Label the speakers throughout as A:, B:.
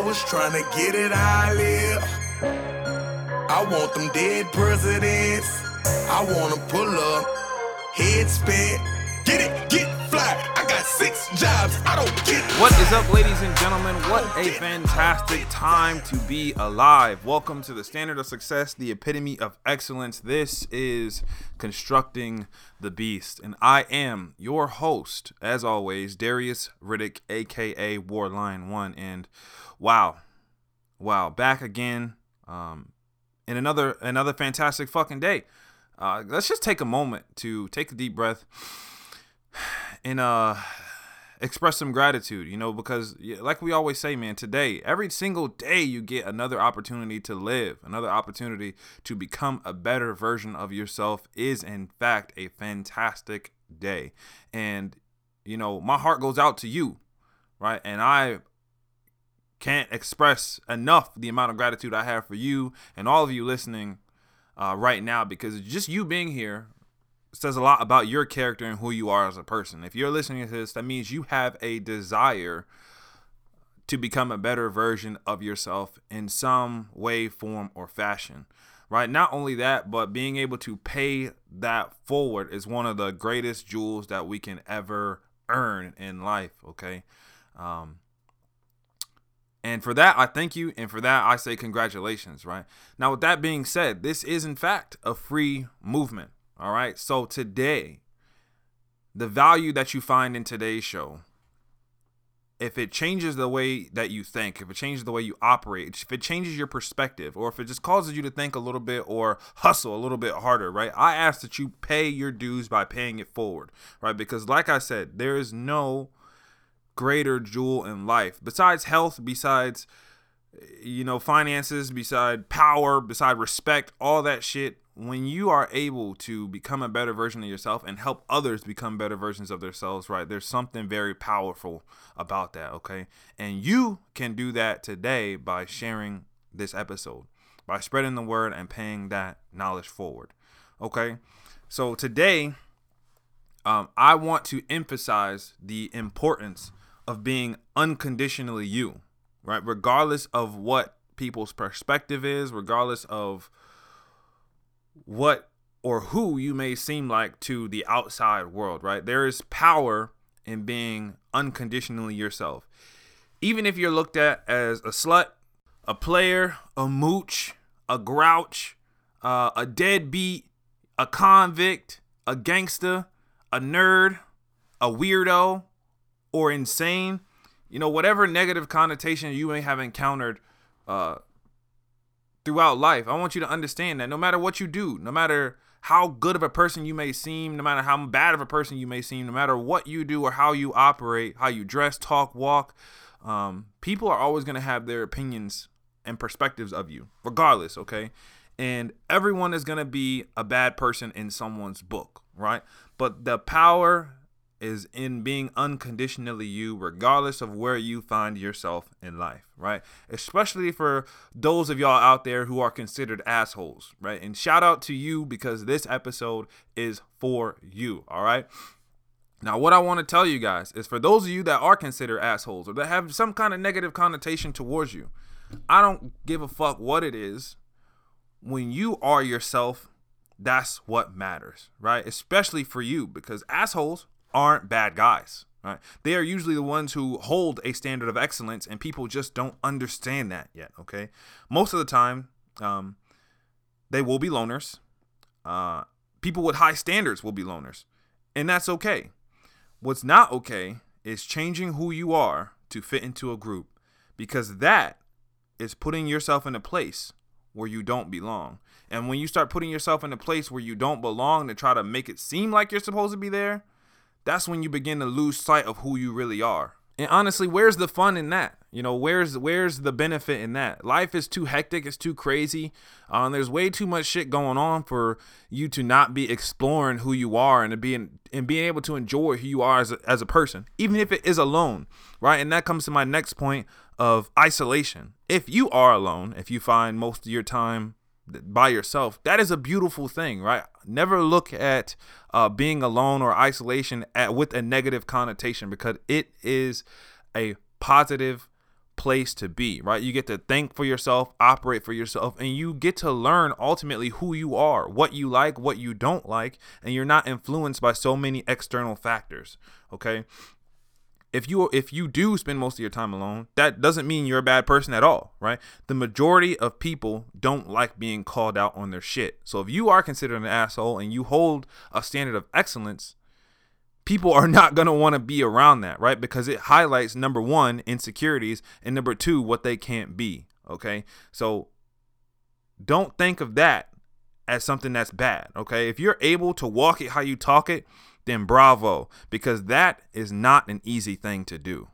A: I was trying to get it I live. I want them dead presidents. I wanna pull up, head spin, get it, get six jobs. I don't get
B: What is up, ladies and gentlemen? What a fantastic time to be alive. Welcome to the standard of success, the epitome of excellence. This is Constructing the Beast, and I am your host, as always, Darius Riddick, aka Warline One. And wow, wow, back again um, in another another fantastic fucking day. Uh, let's just take a moment to take a deep breath and uh express some gratitude, you know, because like we always say, man, today, every single day you get another opportunity to live, another opportunity to become a better version of yourself is in fact a fantastic day. And you know, my heart goes out to you, right? And I can't express enough the amount of gratitude I have for you and all of you listening uh, right now because just you being here says a lot about your character and who you are as a person. If you're listening to this, that means you have a desire to become a better version of yourself in some way, form, or fashion. Right? Not only that, but being able to pay that forward is one of the greatest jewels that we can ever earn in life. Okay. Um, and for that, I thank you. And for that, I say congratulations. Right. Now, with that being said, this is in fact a free movement. All right. So today, the value that you find in today's show, if it changes the way that you think, if it changes the way you operate, if it changes your perspective, or if it just causes you to think a little bit or hustle a little bit harder, right? I ask that you pay your dues by paying it forward, right? Because, like I said, there is no greater jewel in life besides health, besides you know finances, beside power, beside respect, all that shit when you are able to become a better version of yourself and help others become better versions of themselves, right? There's something very powerful about that, okay? And you can do that today by sharing this episode, by spreading the word and paying that knowledge forward, okay? So today, um, I want to emphasize the importance of being unconditionally you, right? Regardless of what people's perspective is, regardless of what or who you may seem like to the outside world, right? There is power in being unconditionally yourself. Even if you're looked at as a slut, a player, a mooch, a grouch, uh, a deadbeat, a convict, a gangster, a nerd, a weirdo, or insane, you know, whatever negative connotation you may have encountered uh, throughout life. I want you to understand that no matter what you do, no matter how good of a person you may seem, no matter how bad of a person you may seem, no matter what you do or how you operate, how you dress, talk, walk, um, people are always going to have their opinions and perspectives of you, regardless, okay? And everyone is going to be a bad person in someone's book, right? But the power is in being unconditionally you, regardless of where you find yourself in life, right? Especially for those of y'all out there who are considered assholes, right? And shout out to you because this episode is for you, all right? Now, what I want to tell you guys is for those of you that are considered assholes or that have some kind of negative connotation towards you, I don't give a fuck what it is. When you are yourself, that's what matters, right? Especially for you because assholes aren't bad guys. Right? They are usually the ones who hold a standard of excellence, and people just don't understand that yet. Okay, most of the time, um, they will be loners. Uh, people with high standards will be loners, and that's okay. What's not okay is changing who you are to fit into a group, because that is putting yourself in a place where you don't belong. And when you start putting yourself in a place where you don't belong to try to make it seem like you're supposed to be there, that's when you begin to lose sight of who you really are. And honestly, where's the fun in that? You know, where's where's the benefit in that? Life is too hectic, it's too crazy. Um, there's way too much shit going on for you to not be exploring who you are and being and being able to enjoy who you are as a, as a person, even if it is alone, right? And that comes to my next point of isolation. If you are alone, if you find most of your time by yourself, that is a beautiful thing, right? Never look at uh, being alone or isolation at, with a negative connotation because it is a positive, place to be, right? You get to think for yourself, operate for yourself, and you get to learn ultimately who you are, what you like, what you don't like, and you're not influenced by so many external factors, okay? If you if you do spend most of your time alone, that doesn't mean you're a bad person at all, right? The majority of people don't like being called out on their shit. So if you are considered an asshole and you hold a standard of excellence, people are not going to want to be around that, right? Because it highlights number one, insecurities, and number two, what they can't be. Okay. So don't think of that as something that's bad. Okay. If you're able to walk it how you talk it, then bravo, because that is not an easy thing to do.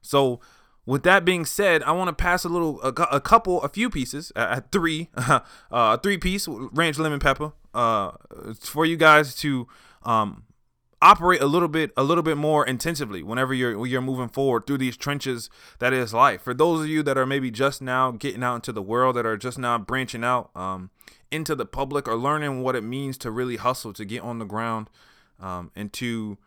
B: So, with that being said, I want to pass a little, a, a couple, a few pieces, uh, three, uh, three piece ranch lemon pepper, uh, for you guys to um, operate a little bit a little bit more intensively whenever you're you're moving forward through these trenches that is life for those of you that are maybe just now getting out into the world that are just now branching out um, into the public or learning what it means to really hustle to get on the ground um, and to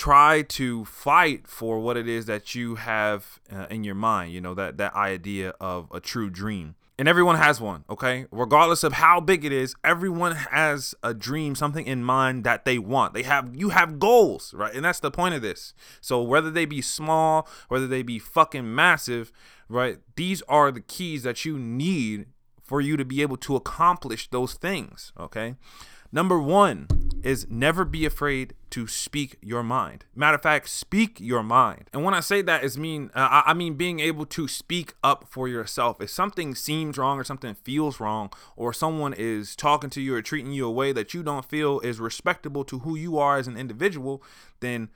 B: try to fight for what it is that you have uh, in your mind you know that that idea of a true dream. And everyone has one okay? Regardless of how big it is everyone has a dream something in mind that they want. They have you have goals right? And that's the point of this. So whether they be small whether they be fucking massive right these are the keys that you need for you to be able to accomplish those things okay? Number one is never be afraid to speak your mind. Matter of fact, speak your mind. And when I say that, is mean uh, I mean being able to speak up for yourself. If something seems wrong or something feels wrong, or someone is talking to you or treating you a way that you don't feel is respectable to who you are as an individual, then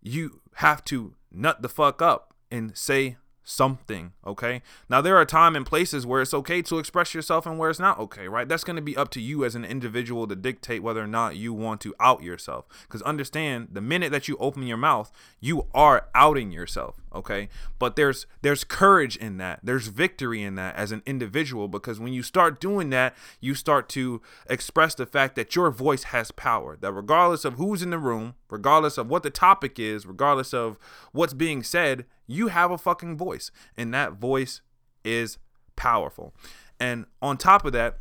B: you have to nut the fuck up and say something okay? Now there are time and places where it's okay to express yourself and where it's not okay right? That's going to be up to you as an individual to dictate whether or not you want to out yourself. Because understand the minute that you open your mouth you are outing yourself okay? But there's there's courage in that. There's victory in that as an individual because when you start doing that you start to express the fact that your voice has power that regardless of who's in the room regardless of what the topic is regardless of what's being said you have a fucking voice, and that voice is powerful. And on top of that,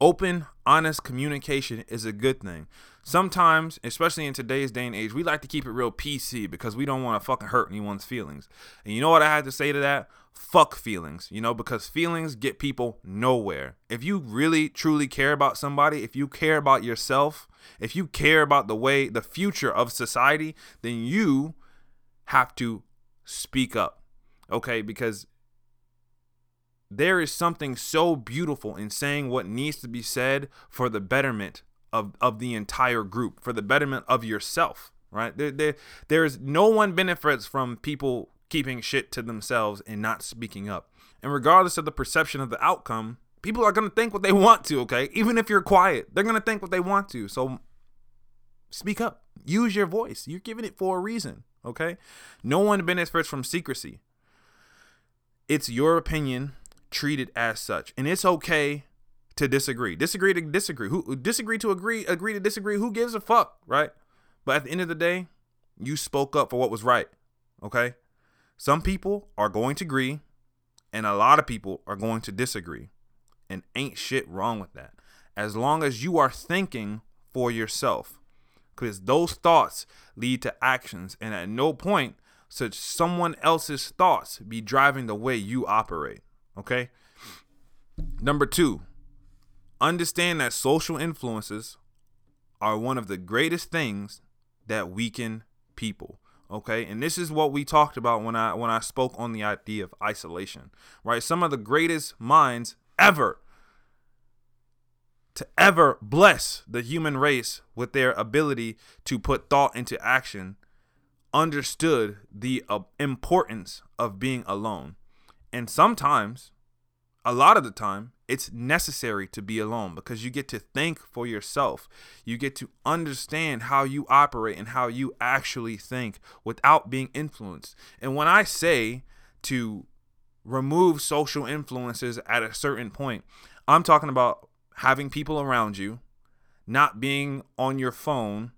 B: open, honest communication is a good thing. Sometimes, especially in today's day and age, we like to keep it real PC because we don't want to fucking hurt anyone's feelings. And you know what I had to say to that? Fuck feelings, you know, because feelings get people nowhere. If you really truly care about somebody, if you care about yourself, if you care about the way, the future of society, then you have to speak up. Okay? Because there is something so beautiful in saying what needs to be said for the betterment of, of the entire group, for the betterment of yourself, right? There, there, there's no one benefits from people keeping shit to themselves and not speaking up. And regardless of the perception of the outcome, people are going to think what they want to, okay? Even if you're quiet, they're going to think what they want to. So speak up. Use your voice. You're giving it for a reason. Okay? No one benefits from secrecy. It's your opinion treated as such. And it's okay to disagree. Disagree to disagree. Who disagree to agree, agree to disagree. Who gives a fuck, right? But at the end of the day, you spoke up for what was right. Okay? Some people are going to agree, and a lot of people are going to disagree. And ain't shit wrong with that. As long as you are thinking for yourself because those thoughts lead to actions, and at no point should someone else's thoughts be driving the way you operate. Okay. Number two, understand that social influences are one of the greatest things that weaken people okay and this is what we talked about when i when i spoke on the idea of isolation right some of the greatest minds ever to ever bless the human race with their ability to put thought into action understood the uh, importance of being alone. And sometimes, a lot of the time, it's necessary to be alone because you get to think for yourself. You get to understand how you operate and how you actually think without being influenced. And when I say to remove social influences at a certain point, I'm talking about having people around you, not being on your phone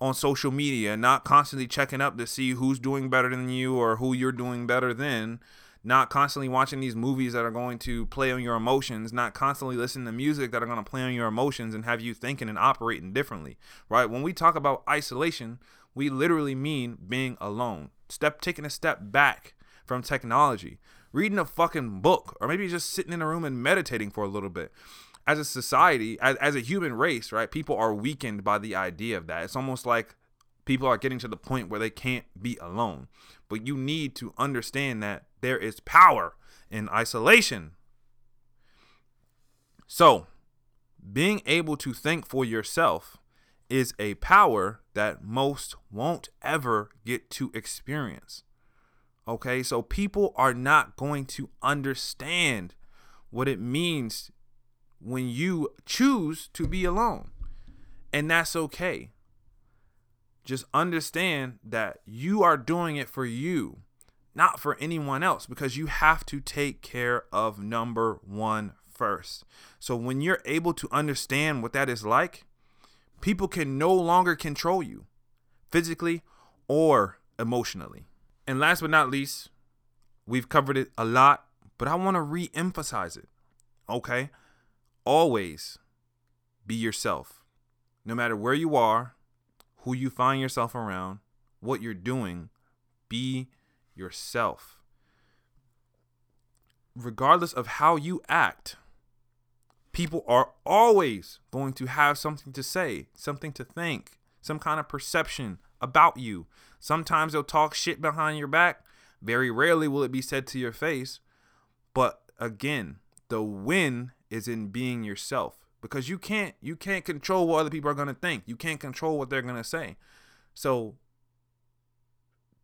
B: on social media, not constantly checking up to see who's doing better than you or who you're doing better than, not constantly watching these movies that are going to play on your emotions, not constantly listening to music that are going to play on your emotions and have you thinking and operating differently, right? When we talk about isolation, we literally mean being alone. Step taking a step back from technology, reading a fucking book, or maybe just sitting in a room and meditating for a little bit as a society, as, as a human race, right, people are weakened by the idea of that. It's almost like people are getting to the point where they can't be alone. But you need to understand that there is power in isolation. So, being able to think for yourself is a power that most won't ever get to experience. Okay, so people are not going to understand what it means when you choose to be alone. And that's okay. Just understand that you are doing it for you, not for anyone else, because you have to take care of number one first. So when you're able to understand what that is like, people can no longer control you physically or emotionally. And last but not least, we've covered it a lot, but I want to re emphasize it. Okay? always be yourself. No matter where you are, who you find yourself around, what you're doing, be yourself. Regardless of how you act, people are always going to have something to say, something to think, some kind of perception about you. Sometimes they'll talk shit behind your back. Very rarely will it be said to your face. But again, the win is in being yourself because you can't you can't control what other people are going to think. You can't control what they're going to say. So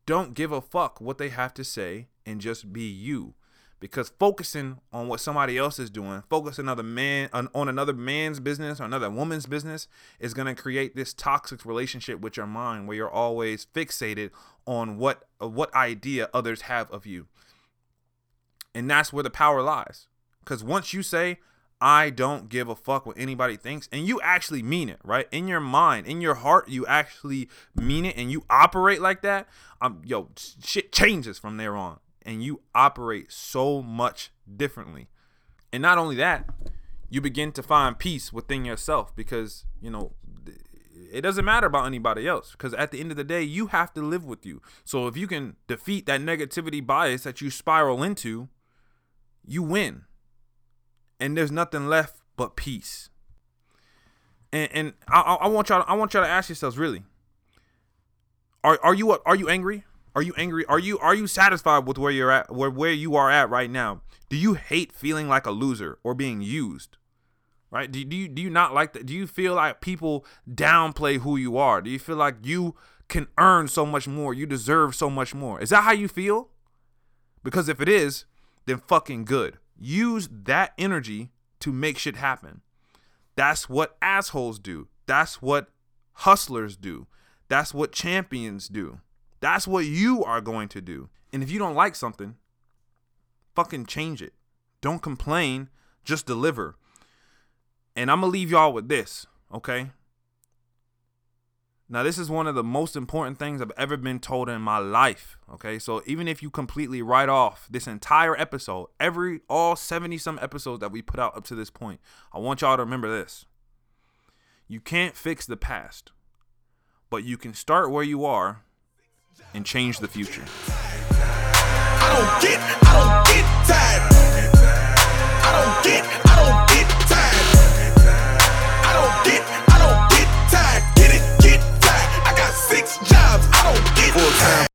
B: don't give a fuck what they have to say and just be you. Because focusing on what somebody else is doing, focusing another man on, on another man's business or another woman's business is going to create this toxic relationship with your mind where you're always fixated on what what idea others have of you. And that's where the power lies. Cuz once you say I don't give a fuck what anybody thinks. And you actually mean it, right? In your mind, in your heart, you actually mean it and you operate like that. Um, yo, shit changes from there on. And you operate so much differently. And not only that, you begin to find peace within yourself because, you know, it doesn't matter about anybody else because at the end of the day, you have to live with you. So if you can defeat that negativity bias that you spiral into, you win and there's nothing left but peace. And and I, I want y'all I want y'all to ask yourselves really. Are are you are you angry? Are you angry? Are you are you satisfied with where you're at where where you are at right now? Do you hate feeling like a loser or being used? Right? Do, do you do you not like that? Do you feel like people downplay who you are? Do you feel like you can earn so much more? You deserve so much more. Is that how you feel? Because if it is, then fucking good. Use that energy to make shit happen. That's what assholes do. That's what hustlers do. That's what champions do. That's what you are going to do. And if you don't like something, fucking change it. Don't complain, just deliver. And I'm going to leave y'all with this, okay? Now, this is one of the most important things I've ever been told in my life. Okay, so even if you completely write off this entire episode, every all 70 some episodes that we put out up to this point, I want y'all to remember this. You can't fix the past, but you can start where you are and change the future. I don't get, I don't get tired. I don't get full time